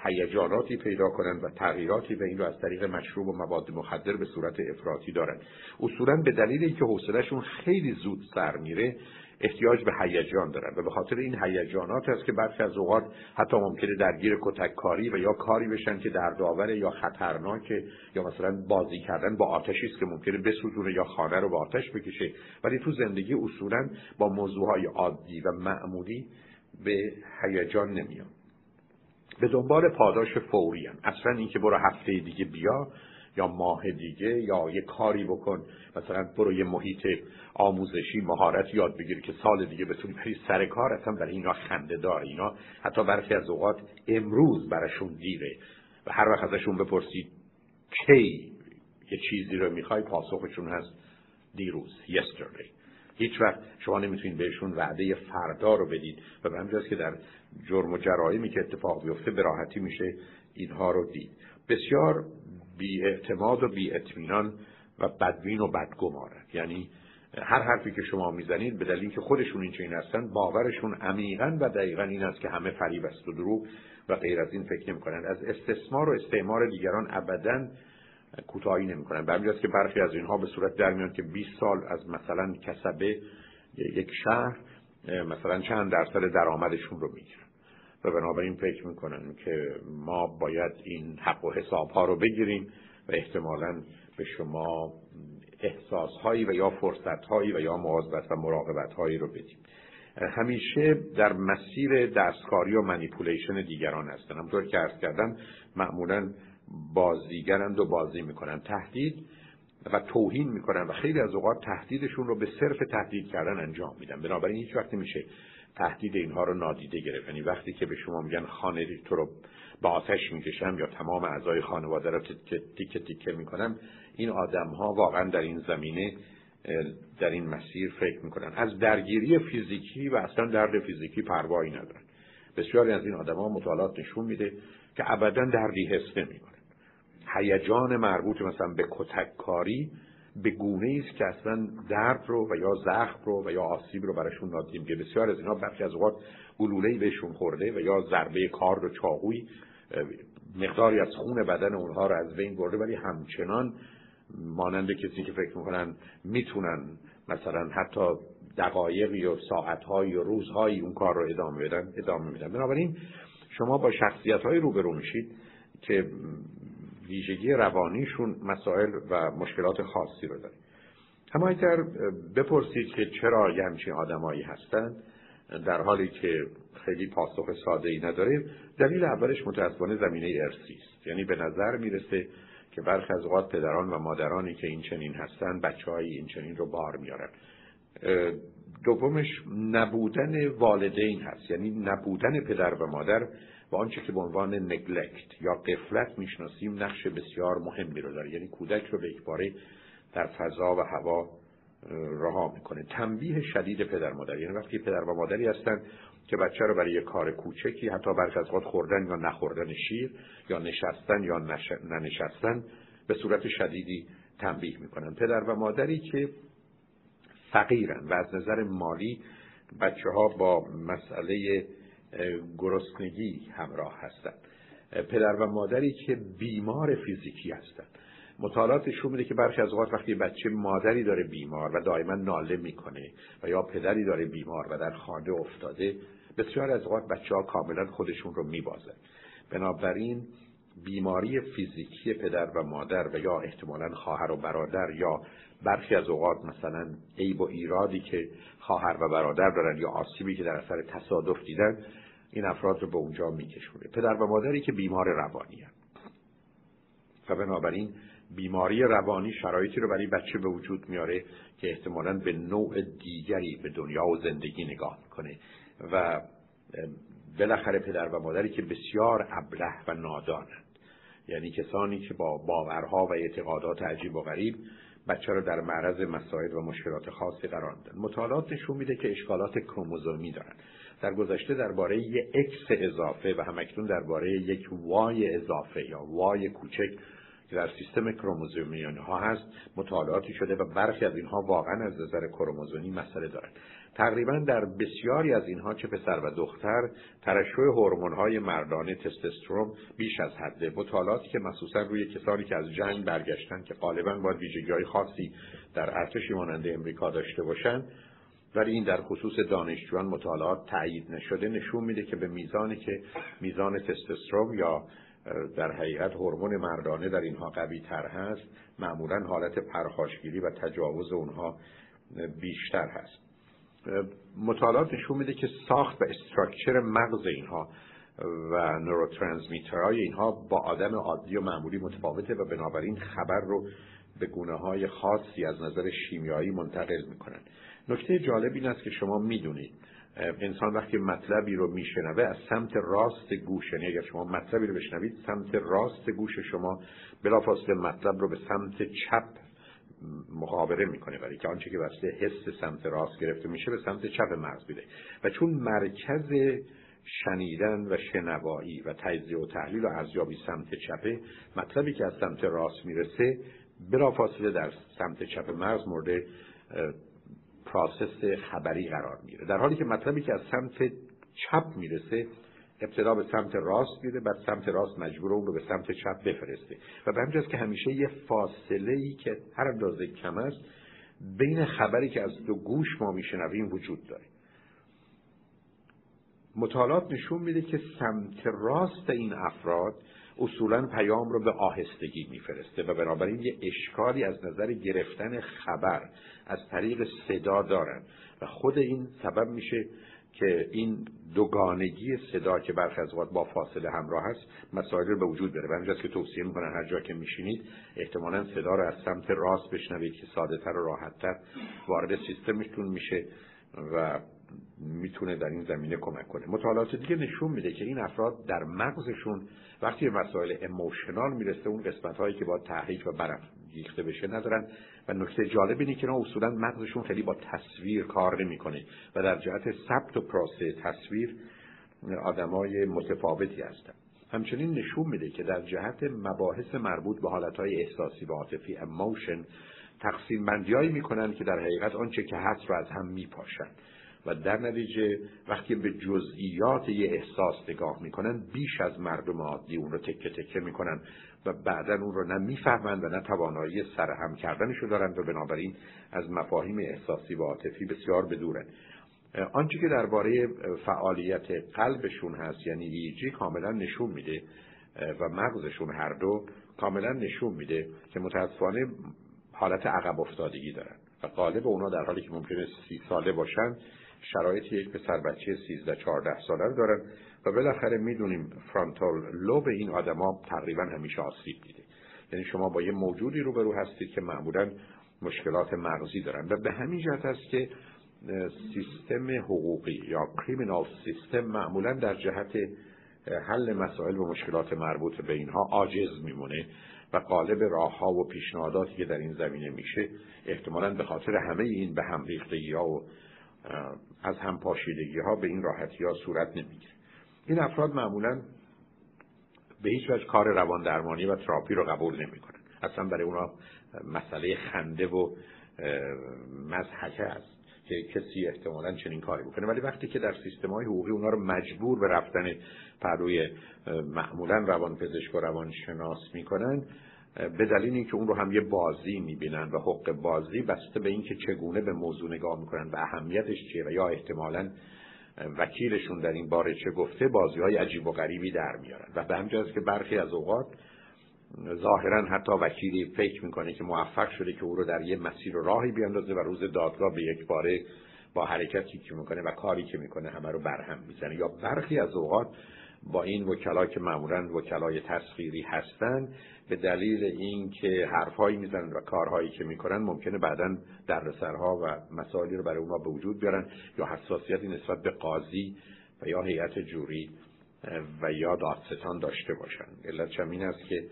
هیجاناتی پیدا کنند و تغییراتی به این رو از طریق مشروب و مواد مخدر به صورت افراطی دارن اصولا به دلیل اینکه حوصلهشون خیلی زود سر میره احتیاج به هیجان دارن و به خاطر این هیجانات است که برخی از اوقات حتی ممکنه درگیر کتک کاری و یا کاری بشن که دردآور یا خطرناکه یا مثلا بازی کردن با آتشی است که ممکنه بسوزونه یا خانه رو با آتش بکشه. ولی تو زندگی اصولا با موضوعهای عادی و معمولی به هیجان نمیان به دنبال پاداش فوری هم. اصلا اینکه برو هفته دیگه بیا یا ماه دیگه یا یه کاری بکن. مثلا برو یه محیط آموزشی مهارت یاد بگیر که سال دیگه بتونی بری سر کار. اصلا برای اینا خنده دار اینا. حتی برخی از اوقات امروز براشون دیره و هر وقت ازشون بپرسید کی یه چیزی رو می‌خوای پاسخشون هست دیروز yesterday. هیچ وقت شما نمی‌تونید بهشون وعده فردا رو بدید. و به همجاست که در جرم و جرائمی که اتفاق بیفته به راحتی میشه اینها رو دید. بسیار بی اعتماد و بی اطمینان و بدبین و بدگمارن یعنی هر حرفی که شما می‌زنید به دلیل که خودشون این چنین هستن باورشون عمیقا و دقیقا این است که همه فریب است و دروغ و غیر از این فکر نمی‌کنند. از استثمار و استعمار دیگران ابدا کوتاهی نمی‌کنن به که برخی از اینها به صورت در میان که 20 سال از مثلا کسبه یک شهر مثلا چند درصد درآمدشون رو می‌گیرن. و بنابراین فکر می‌کنن که ما باید این حق و حساب ها رو بگیریم و احتمالا به شما احساس هایی و یا فرصت هایی و یا مواظبت و مراقبت هایی رو بدیم. همیشه در مسیر دستکاری و منیپولیشن دیگران هستن. همطور که ارز کردم معمولا بازیگرند و بازی می‌کنن. تهدید و توهین می‌کنن و خیلی از اوقات تهدیدشون رو به صرف تهدید کردن انجام میدن. بنابراین هیچ وقت میشه تهدید اینها رو نادیده گرفت. یعنی وقتی که به شما میگن خانه تو رو با آتش می‌کشم یا تمام اعضای خانواده رو تیکه تیکه می‌کنم این آدم ها واقعا در این زمینه در این مسیر فکر می‌کنن. از درگیری فیزیکی و اصلا درد فیزیکی پروایی ندارن. بسیاری از این آدم ها مطالعات نشون میده که ابدا دردی حس نمی‌کنن. هیجان مربوط مثلا به کتک کاری به گونه است که اصلا درد رو و یا زخم رو و یا آسیب رو براشون نادیده که بسیار از اینا برخی از اوقات گلوله بهشون خورده و یا ضربه کار و چاقوی مقداری از خون بدن اونها رو از بین برده ولی همچنان مانند کسی که فکر می‌کنن می‌تونن مثلا حتی دقایقی و ساعتهایی و روزهایی اون کار رو ادامه بدن ادامه میدن. بنابراین شما با شخصیت های روبرو میشید که ویژگی روانیشون مسائل و مشکلات خاصی رو داره. اما اگر بپرسید که چرا یه همچین آدمایی هستن در حالی که خیلی پاسخ ساده ای نداره دلیل اولش متاسفانه زمینه ارسی است. یعنی به نظر می‌رسه که برخی از اوقات پدران و مادرانی که این چنین هستن بچه های این چنین رو بار میارن. دومش نبودن والدین هست. یعنی نبودن پدر و مادر و آنچه که به عنوان نگلکت یا قفلت می‌شناسیم نقش بسیار مهمی رو داره. یعنی کودک رو به یکباره در فضا و هوا رها می‌کنه. تنبیه شدید پدر مادر. یعنی وقتی پدر و مادری هستن که بچه رو برای کار کوچکی حتی برخی از خوردن یا نخوردن شیر یا نشستن یا ننشستن به صورت شدیدی تنبیه می‌کنن. پدر و مادری که فقیرن و از نظر مالی بچه ها با مسئله گرسنگی همراه هستند پدر و مادری که بیمار فیزیکی هستند مطالعات نشون میده که برخی از اوقات وقتی بچه مادری داره بیمار و دائما ناله می‌کنه و یا پدری داره بیمار و در خانه افتاده بسیار از اوقات بچه ها کاملا خودشون رو میبازن. بنابراین بیماری فیزیکی پدر و مادر و یا احتمالا خواهر و برادر یا برخی از اوقات مثلا عیب و ایرادی که خواهر و برادر دارن یا آسیبی که در اثر تصادف دیدن این افراد رو به اونجا میکشونه. پدر و مادری که بیمار روانی هست و بنابراین بیماری روانی شرایطی رو برای بچه به وجود میاره که احتمالا به نوع دیگری به دنیا و زندگی نگاه می‌کنه. و بالاخره پدر و مادری که بسیار ابله و نادانند. یعنی کسانی که با باورها و اعتقادات عجیب و غریب بچه رو در معرض مسائل و مشکلات خاصی قرار میدن مطالعات نشون میده که اشکالات کروموزومی دارن. در گذشته درباره یک اکس اضافه و همکنون درباره یک وای اضافه یا وای کوچک که در سیستم کروموزومی ها هست مطالعاتی شده و برخی از اینها واقعا از نظر کروموزومی مسئله دارند تقریبا در بسیاری از اینها چه پسر و دختر ترشح های مردانه تستوسترون بیش از حده مطالعاتی که مخصوصا روی کسانی که از جنگ برگشتن که غالبا باید ویژگی‌های خاصی در ارتشی مانند امریکا داشته باشند ولی این در خصوص دانشجویان مطالعات تایید نشده نشون میده که به میزانی که میزان تستوسترون یا در حقیقت هورمون مردانه در اینها قوی تر هست معمولا حالت پرخاشگیری و تجاوز اونها بیشتر هست. مطالعات نشون میده که ساخت و استراکچر مغز اینها و نوروترانسمیترهای اینها با آدم عادی و معمولی متفاوته و بنابراین خبر رو به گونه های خاصی از نظر شیمیایی منتقل می‌کنن. نکته جالب این است که شما می‌دونید انسان وقتی مطلبی رو میشنوه از سمت راست گوش یعنی اگر شما مطلبی رو بشنوید سمت راست گوش شما بلافاصله مطلب رو به سمت چپ مخابره می‌کنه برای که آنچه که واسه حس سمت راست گرفته میشه به سمت چپ مغز میده و چون مرکز شنیدن و شنوایی و تجزیه و تحلیل و ارزیابی سمت چپه مطلبی که از سمت راست می‌رسه بلافاصله در سمت چپ مغز مورد پراسس خبری قرار می‌گیره. در حالی که مطلبی که از سمت چپ می‌رسه ابتدا به سمت راست میره بعد سمت راست مجبور اون رو به سمت چپ بفرسته. و به همجاست که همیشه یه فاصله ای که هر اندازه کم است بین خبری که از دو گوش ما میشنویم وجود داره. مطالعات نشون میده که سمت راست این افراد اصولا پیام رو به آهستگی میفرسته و بنابراین یه اشکالی از نظر گرفتن خبر از طریق صدا دارن و خود این سبب میشه که این دوگانگی صدا که برخی از با فاصله همراه هست مسائل رو به وجود بره. و که توصیه می‌کنن هر جا که میشینید احتمالا صدا رو از سمت راست بشنوید که ساده تر و راحت وارد سیستمتون میشه و می‌تونه در این زمینه کمک کنه. مطالعات دیگه نشون میده که این افراد در مغزشون وقتی مسائل اموشنال می‌رسه اون قسمت هایی که با تحریک و برافریخته بشه ندارن. و نکته جالب اینه که اصولا مغزشون خیلی با تصویر کار نمی‌کنه و در جهت ثبت و پروسه تصویر آدمای متفاوتی هستن. همچنین نشون میده که در جهت مباحث مربوط به حالتهای احساسی و عاطفی اموشن تقسیم بندیایی می‌کنن که در حقیقت آنچه که هست رو از هم میپاشن. و در نتیجه وقتی به جزئیات یه احساس نگاه می‌کنن بیش از مردم عادی اون رو تکه تکه می‌کنن. و بعدا اون رو نه می‌فهمند و نه توانایی سرهم کردنش رو دارند و بنابراین از مفاهیم احساسی و عاطفی بسیار بدورن آنچه که درباره فعالیت قلبشون هست یعنی ایجی کاملا نشون میده و مغزشون هر دو کاملا نشون میده که متاسفانه حالت عقب افتادگی دارن. و قالب اونا در حالی که ممکنه سی ساله باشن شرایط یک پسر بچه 13 14 ساله رو دارن و بالاخره می‌دونیم فرانتال لوب این آدما تقریبا همیشه آسیب دیده. یعنی شما با یه موجودی روبرو هستید که معمولا مشکلات مغزی دارن. و به همین جهت است که سیستم حقوقی یا کریمینال سیستم معمولا در جهت حل مسائل و مشکلات مربوط به اینها عاجز میمونه و قالب راه ها و پیشنهاداتی که در این زمینه میشه احتمالا به خاطر همه این به هم ریختگی ها و از هم پاشیدگی ها به این راحتی ها صورت نمی‌گیره. این افراد معمولا به هیچ وجه کار روان درمانی و تراپی رو قبول نمی‌کنن. اصلا برای اونا مسئله خنده و مزحکه است که کسی احتمالا چنین کاری بکنه. ولی وقتی که در سیستم های حقوقی اونا رو مجبور به رفتن پروی معمولا روان پزشک و روان شناس می‌کنن به دلیل اینکه اون رو هم یه بازی می‌بینن و حق بازی بسته به اینکه چگونه به موضوع نگاه می‌کنن و اهمیتش چیه و یا احتمالا وکیلشون در این باره چه گفته بازی های عجیب و غریبی در میارن. و به همجاست که برخی از اوقات ظاهرا حتی وکیلی فکر می‌کنه که موفق شده که او رو در یه مسیر و راهی بیاندازه و روز دادگاه به یک باره با حرکتی که می‌کنه و کاری که می‌کنه همه رو برهم می‌زنه. یا برخی از اوقات با این وکلا که معمولا وکلای تسخیری هستند به دلیل اینکه حرفهایی می‌زنن و کارهایی که می‌کنن ممکنه بعدا دردسرها و مسائلی رو برای اونا به وجود بیارن یا حساسیتی نسبت به قاضی و یا هیئت جوری و یا دادستان داشته باشن. علت چمین است که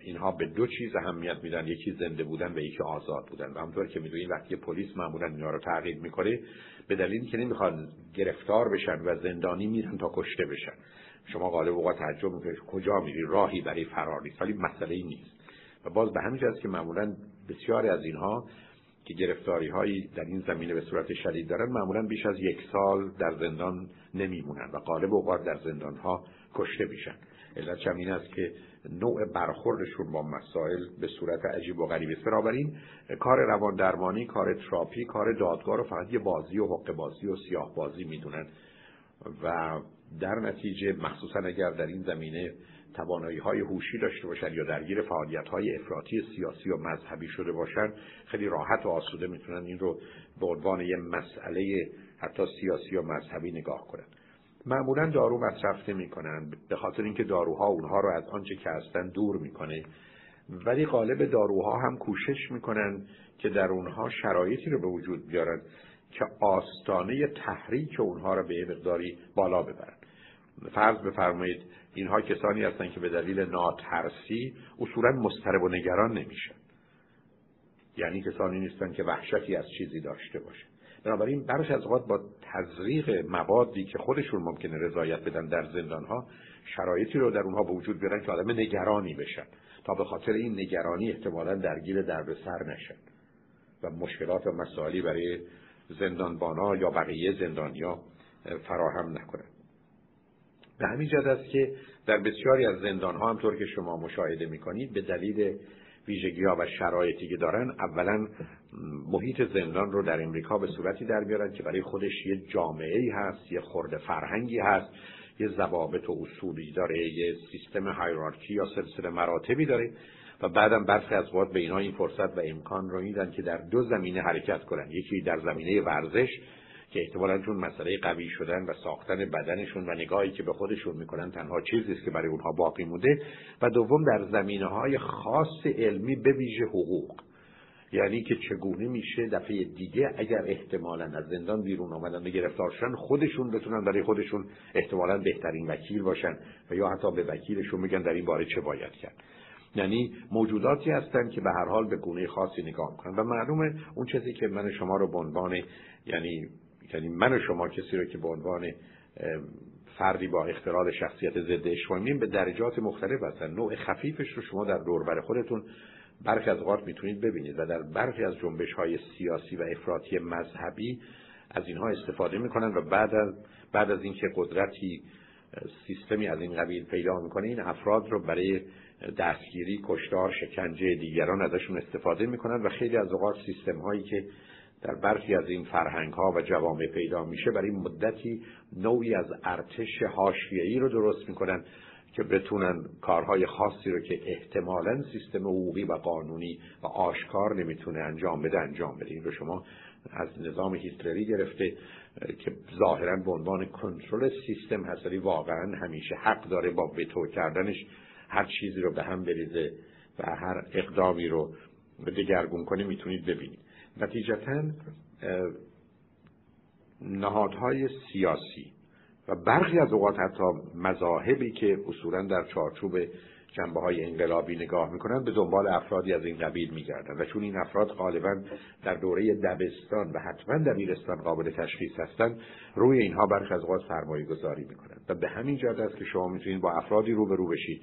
اینها به دو چیز اهمیت میدن. یکی زنده بودن و یکی آزاد بودن. و همطور که می‌دونید وقتی پلیس معمولا اینا رو تغییر می‌کنه به دلیل که نمی‌خواد گرفتار بشن و زندانی میرن تا کشته بشن. شما غالب اوقات تعجب می‌کنید کجا میری راهی برای فرار نیست. ولی مسئله ای نیست. و باز به همین که معمولا بسیاری از اینها که گرفتاری هایی در این زمینه به صورت شدید دارن معمولا بیش از یک سال در زندان نمیمونن و غالب اوقات در زندان ها کشته میشن. علت این است که نوع برخوردشون با مسائل به صورت عجیب و غریب است. بنابراین کار روان درمانی کار تراپی کار دادگاه رو فقط یه بازی و حق بازی و سیاه بازی می‌دونن. و در نتیجه مخصوصا اگر در این زمینه توانایی های هوشی داشته باشن یا درگیر فعالیت های افراطی سیاسی و مذهبی شده باشن خیلی راحت و آسوده می‌تونن این رو به عنوان یه مسئله حتی سیاسی و مذهبی نگاه کنن. معمولا دارو مصرف نمی‌کنن به خاطر اینکه داروها اونها رو از آنچه که هستن دور می‌کنه. ولی غالب داروها هم کوشش می‌کنن که در اونها شرایطی رو به وجود بیارن که آستانه تحریک اونها رو به مقداری بالا ببرن. فرض بفرمایید اینها کسانی هستند که به دلیل ناترسی اصولا مضطرب و نگران نمیشن. یعنی کسانی نیستن که وحشتی از چیزی داشته باشه بنابراین برش از اوقات با تزریق موادی که خودشون ممکنه رضایت بدن در زندان ها شرایطی رو در اونها به وجود بیارن که آدم نگرانی بشن تا به خاطر این نگرانی احتمالا درگیر دردسر نشن و مشکلات و مسائلی برای زندانبانا یا بقیه زندانیا فراهم نکنن. به همین جد است که در بسیاری از زندان ها همطور که شما مشاهده می‌کنید به دلیل ویژگی ها و شرایطی که دارن اولا محیط زندان رو در امریکا به صورتی در بیارن که برای خودش یه جامعه ای هست یه خورده فرهنگی هست یه ضوابط و اصولی داره یه سیستم هایرارکی یا سلسله مراتبی داره و بعدم برخی از وقت به اینها این فرصت و امکان رو میدن که در دو زمینه حرکت کنن. یکی در زمینه ورزش که احتمالا چون مسئله قوی شدن و ساختن بدنشون و نگاهی که به خودشون می‌کنن تنها چیزی است که برای اونها باقی مونده و دوم در زمینه های خاص علمی به ویژه حقوق. یعنی که چگونه میشه دفعه دیگه اگر احتمالا از زندان بیرون آمدن و گرفتار شدن خودشون بتونن برای خودشون احتمالا بهترین وکیل باشن و یا حتی به وکیلشون میگن در این باره چه باید کرد. یعنی موجوداتی هستند که به هر حال به گونه خاصی نگاه می‌کنن. و معلومه اون چیزی که من شما رو به عنوان یعنی یعنی من و شما کسی رو که به عنوان فردی با اختلال شخصیت ضد اجتماعی به درجات مختلف هستن. نوع خفیفش رو شما در دوربر خودتون برخی از اوقات می‌تونید ببینید و در برخی از جنبش های سیاسی و افراطی مذهبی از اینها استفاده می‌کنن و بعد از بعد از اینکه قدرتی سیستمی از این قبیل پیدا می‌کنه این افراد رو برای دستگیری، کشتار، شکنجه دیگران ازشون استفاده می‌کنن و خیلی از اوقات سیستم هایی که در برخی از این فرهنگ ها و جوامع پیدا میشه برای مدتی نوعی از ارتش حاشیه‌ای رو درست می‌کنن که بتونن کارهای خاصی رو که احتمالا سیستم حقوقی و قانونی و آشکار نمی‌تونه انجام بده انجام بده. این رو شما از نظام هیتلری گرفته که ظاهرا به عنوان کنترل سیستم هست واقعا همیشه حق داره با وتو کردنش هر چیزی رو به هم بریزه و هر اقدامی رو دگرگون کنه می‌تونید ببینید. نتیجتا نهادهای سیاسی و برخی از اوقات حتی مذاهبی که اصولا در چارچوب جنبه های انقلابی نگاه می‌کنن به دنبال افرادی از این قبیل میگردن و چون این افراد غالبا در دوره دبستان و حتما دبیرستان قابل تشخیص هستند روی اینها برخی از اوقات سرمایه گذاری می‌کنن و به همین جهت است که شما می‌تونید با افرادی رو به رو بشید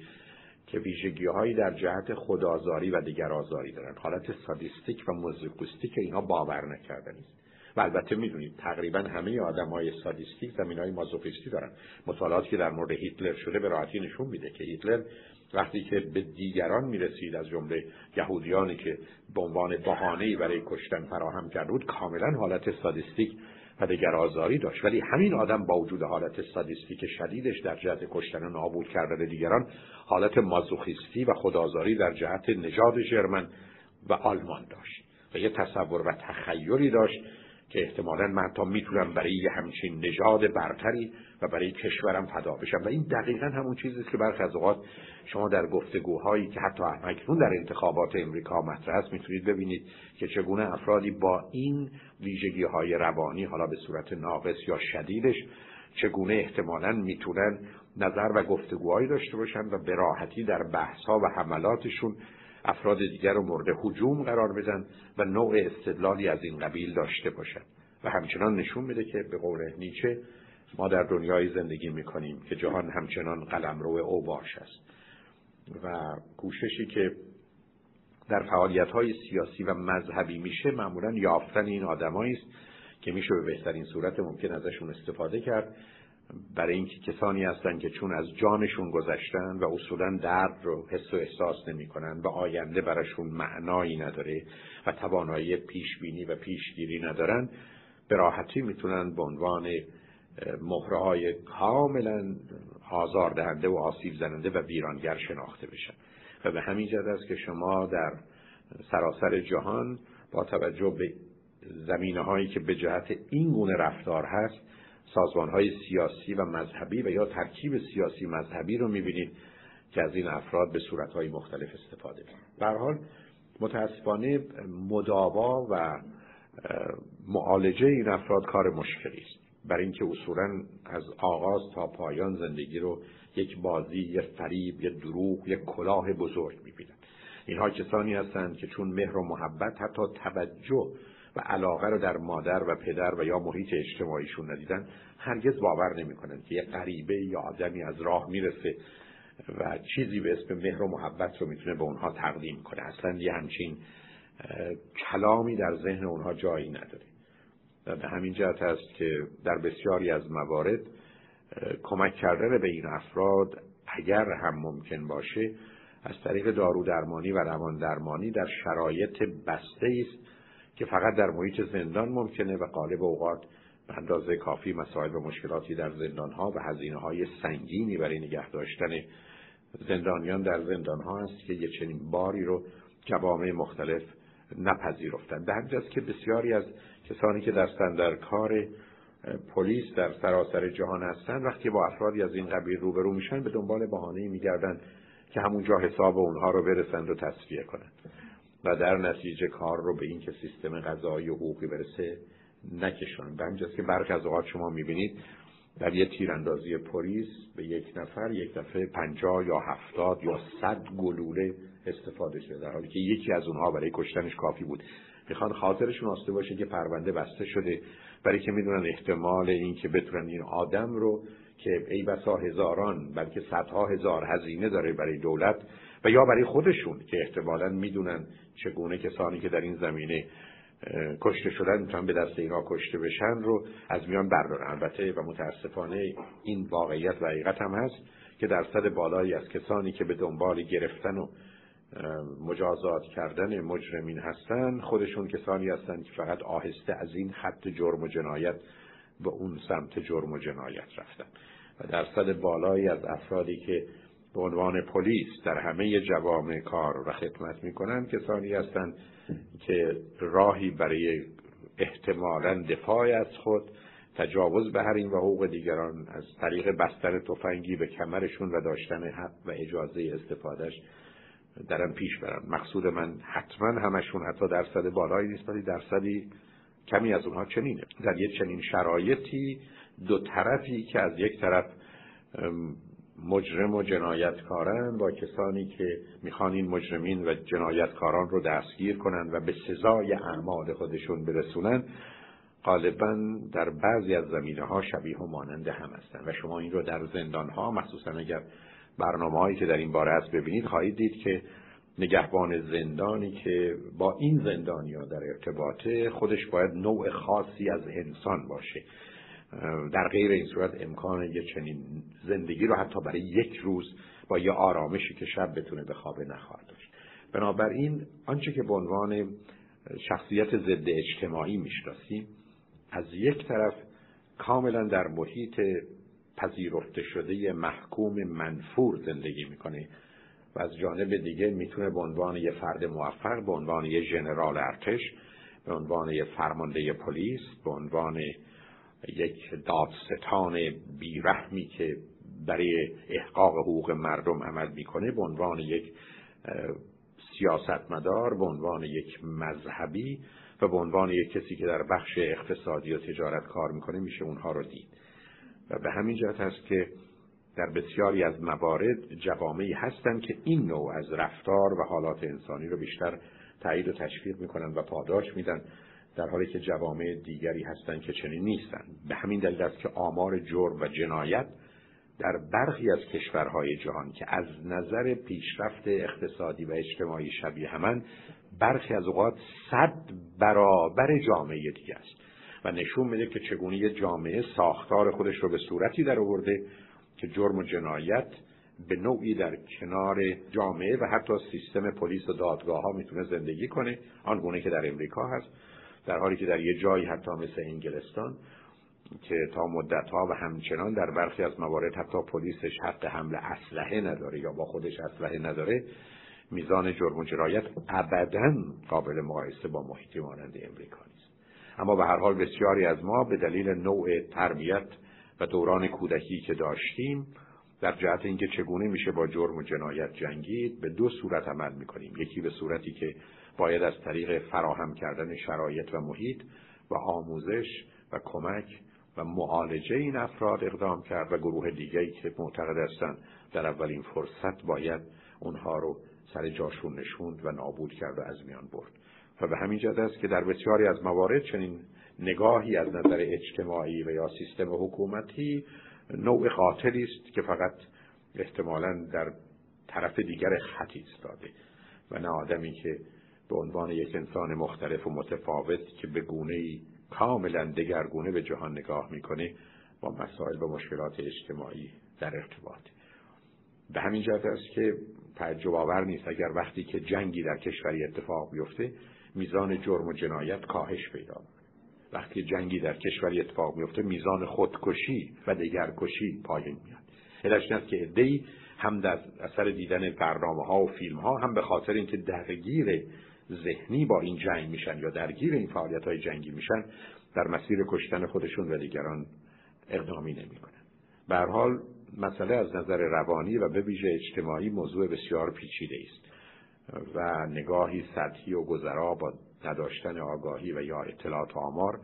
که ویژگی هایی در جهت خودآزاری و دیگر آزاری دارن. حالت sadistic و masochistic اینها باور نکردنی است و البته می‌دونید تقریبا همه آدم های sadistic زمینه های مازوخیستی دارن. مطالعاتی که در مورد هیتلر شده به راحتی نشون میده که هیتلر وقتی که به دیگران می‌رسید از جمله یهودیانی که به عنوان بهانه‌ای برای کشتن فراهم کرده بود کاملا حالت sadistic و دگر آزاری داشت. ولی همین آدم با وجود حالت sadistic شدیدش در جهت کشتن و نابود کردن دیگران حالت مازوخیستی و خودآزاری در جهت نژاد ژرمن و آلمان داشت. و یه تصور و تخیلی داشت که احتمالا من تا می‌تونم برای همچین نژاد برتری و برای کشورم فدا بشم. و این دقیقا همون چیزی که برخی از اوقات شما در گفتگوهایی که حتی اکنون در انتخابات امریکا مطرح است می‌تونید ببینید که چگونه افرادی با این ویژگی های روانی حالا به صورت ناقص یا شدیدش چگونه احتمالا می‌تونن نظر و گفتگوهایی داشته باشن و به راحتی در بحث و حملاتشون افراد دیگر رو مورد حجوم قرار بدن و نوع استدلالی از این قبیل داشته باشن. و همچنان نشون میده که به قول نیچه ما در دنیای زندگی می‌کنیم که جهان همچنان قلمرو اوباش است. و کوششی که در فعالیت های سیاسی و مذهبی میشه معمولا یافتن این آدمایی است که میشه به بهترین صورت ممکن ازشون استفاده کرد برای اینکه کسانی هستند که چون از جانشون گذشتن و اصولا درد رو حس و احساس نمی‌کنن و آینده براشون معنایی نداره و توانایی پیش بینی و پیشگیری ندارن به راحتی می‌تونن به عنوان مهره های کاملا آزاردهنده و آسیب زننده و ویرانگر شناخته بشن. و به همین جد است که شما در سراسر جهان با توجه به زمینه هایی که به جهت این گونه رفتار هست سازمان های سیاسی و مذهبی و یا ترکیب سیاسی مذهبی رو می‌بینید که از این افراد به صورت های مختلف استفاده کنند. حال متاسفانه مداوا و معالجه این افراد کار مشکلی است برای اینکه اصولا از آغاز تا پایان زندگی رو یک بازی یک فریب یک دروغ یک کلاه بزرگ می‌بینن اینها کسانی هستند که چون مهر و محبت حتی توجه و علاقه رو در مادر و پدر و یا محیط اجتماعیشون ندیدن هرگز باور نمی‌کنن که یه غریبه یا آدمی از راه می‌رسه و چیزی به اسم مهر و محبت رو می‌تونه به اونها تقدیم کنه. اصلا یه همچین کلامی در ذهن اونها جایی نداره. و به همین جهت است که در بسیاری از موارد کمک کردن به این افراد اگر هم ممکن باشه از طریق دارو درمانی و روان درمانی در شرایط بسته است که فقط در محیط زندان ممکنه و غالب اوقات به اندازه کافی مسائل و مشکلاتی در زندان ها و هزینه های سنگینی برای نگه داشتن زندانیان در زندان ها است که یه چنین باری رو جوامع مختلف نپذیرفتند. به همینجاست که بسیاری از کسانی که دستن در کار پلیس در سراسر جهان هستند وقتی با افرادی از این قبیل روبرو میشن به دنبال بهانه‌ای میگردند که همونجا حساب اونها رو برسند و تصفیه کنند. و در نتیجه کار رو به این که سیستم قضایی و حقوقی برسه نکشونن به همینجاست که برخی از اوقات شما می‌بینید در یه تیراندازی پلیس به یک نفر یک دفعه پنجاه یا هفتاد یا صد گلوله استفاده شده در حالی که یکی از اونها برای کشتنش کافی بود. می‌خوان خاطرشون آسته باشه که پرونده بسته شده برای که می‌دونن احتمال این که بتونن این آدم رو که ای بسا هزاران بلکه صدها هزار هزینه داره برای دولت و یا برای خودشون که احتمالا می‌دونن چگونه کسانی که در این زمینه کشته شدن می‌تونن به دست اینا کشته بشن رو از میان بردارن. البته و متاسفانه این واقعیت و حقیقت هم هست که درصد بالایی از کسانی که به دنبال گرفتن و مجازات کردن مجرمین هستن خودشون کسانی هستند که فقط آهسته از این خط جرم و جنایت به اون سمت جرم و جنایت رفتن. و درصد بالایی از افرادی که به عنوان پلیس در همه جوامع کار و خدمت می‌کنن کسانی هستند که راهی برای احتمالا دفاع از خود تجاوز به این و حقوق دیگران از طریق بستن تفنگی به کمرشون و داشتن حق و اجازه استفادهش درن پیش برن مقصود من حتما همشون حتی درصد بالایی نیست ولی درصدی کمی از اونها چنینه. در یک چنین شرایطی دو طرفی که از یک طرف مجرم و جنایتکارن با کسانی که می‌خوان این مجرمین و جنایتکاران رو دستگیر کنن و به سزای اعمال خودشون برسونن غالبا در بعضی از زمینه ها شبیه و مانند هم هستن. و شما این رو در زندان ها مخصوصا اگر برنامه هایی که در این باره هست ببینید خواهید دید که نگهبان زندانی که با این زندانی ها در ارتباطه خودش باید نوع خاصی از انسان باشه. در غیر این صورت امکان یه چنین زندگی رو حتی برای یک روز با یه آرامشی که شب بتونه به خوابه نخواهد داشت. بنابراین آنچه که به عنوان شخصیت ضد اجتماعی می‌شناسیم از یک طرف کاملا در محیط پذیرفته شده محکوم منفور زندگی می‌کنه و از جانب دیگه می‌تونه به عنوان یه فرد موفق به عنوان یه ژنرال ارتش به عنوان یه فرمانده پلیس به عنوان یک دادستان بیرحمی که برای احقاق حقوق مردم عمل می‌کنه به عنوان یک سیاستمدار به عنوان یک مذهبی و به عنوان یک کسی که در بخش اقتصادی و تجارت کار می‌کنه میشه اونها رو دید. و به همین جهت هست که در بسیاری از موارد جوامعی هستند که این نوع از رفتار و حالات انسانی رو بیشتر تایید و تشویق می‌کنن و پاداش میدن در حالی که جوامع دیگری هستند که چنین نیستند. به همین دلیل است که آمار جرم و جنایت در برخی از کشورهای جهان که از نظر پیشرفت اقتصادی و اجتماعی شبیه همان برخی از اوقات صد برابر جامعه دیگه است. و نشون میده که چگونه یه جامعه ساختار خودش رو به صورتی در آورده که جرم و جنایت به نوعی در کنار جامعه و حتی سیستم پلیس و دادگاه ها می‌تونه زندگی کنه. آنگونه که در امریکا هست. در حالی که در یه جایی حتی مثل انگلستان که تا مدت ها و همچنان در برخی از موارد حتی پلیسش حق حمل اسلحه نداره یا با خودش اسلحه نداره میزان جرم و جرایت ابدا قابل مقایسه با محیطی مانند امریکا نیست. اما به هر حال بسیاری از ما به دلیل نوع تربیت و دوران کودکی که داشتیم در جهت اینکه چگونه میشه با جرم و جنایت جنگید به دو صورت عمل می‌کنیم. یکی به صورتی که باید از طریق فراهم کردن شرایط و محیط و آموزش و کمک و معالجه این افراد اقدام کرد و گروه دیگری که معتقد هستند در اولین فرصت باید اونها رو سر جاشون نشوند و نابود کرد و از میان برد. و به همین جد است که در بسیاری از موارد چنین نگاهی از نظر اجتماعی و یا سیستم حکومتی نوع قاتلی است که فقط احتمالا در طرف دیگر خطی ایستاده و نه آدمی که به عنوان یک انسان مختلف و متفاوت که به گونه کاملا دگرگونه به جهان نگاه می‌کنه با مسائل و مشکلات اجتماعی در ارتباط. به همین جهت است که تعجب آور نیست اگر وقتی که جنگی در کشوری اتفاق بیفته میزان جرم و جنایت کاهش پیدا وقتی جنگی در کشوری اتفاق میفته میزان خودکشی و دگرکشی پایین میاد. علتش است که عدهای هم در اثر دیدن برنامه ها و فیلم ها هم به خاطر اینکه درگیر ذهنی با این جنگ میشن یا درگیر این فعالیت های جنگی میشن در مسیر کشتن خودشون و دیگران اقدامی نمی‌کنن. به حال مسئله از نظر روانی و به ویژه اجتماعی موضوع بسیار پیچیده است و نگاهی سطحی و گذرا با نداشتن آگاهی و یا اطلاعات و آمار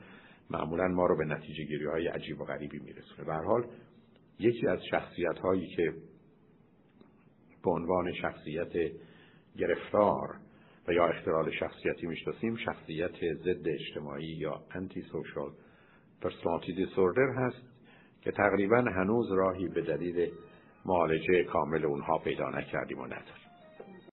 معمولا ما رو به نتیجه گیری های عجیب و غریبی میرسونه. به حال یکی از شخصیت هایی که به عنوان شخصیت گرفتار و یا اختلال شخصیتی می‌شناسیم شخصیت ضد اجتماعی یا انتی سوشال پرسونالیتی دیسوردر هست که تقریبا هنوز راهی به دلیل معالجه کامل اونها پیدا نکردیم و نداریم.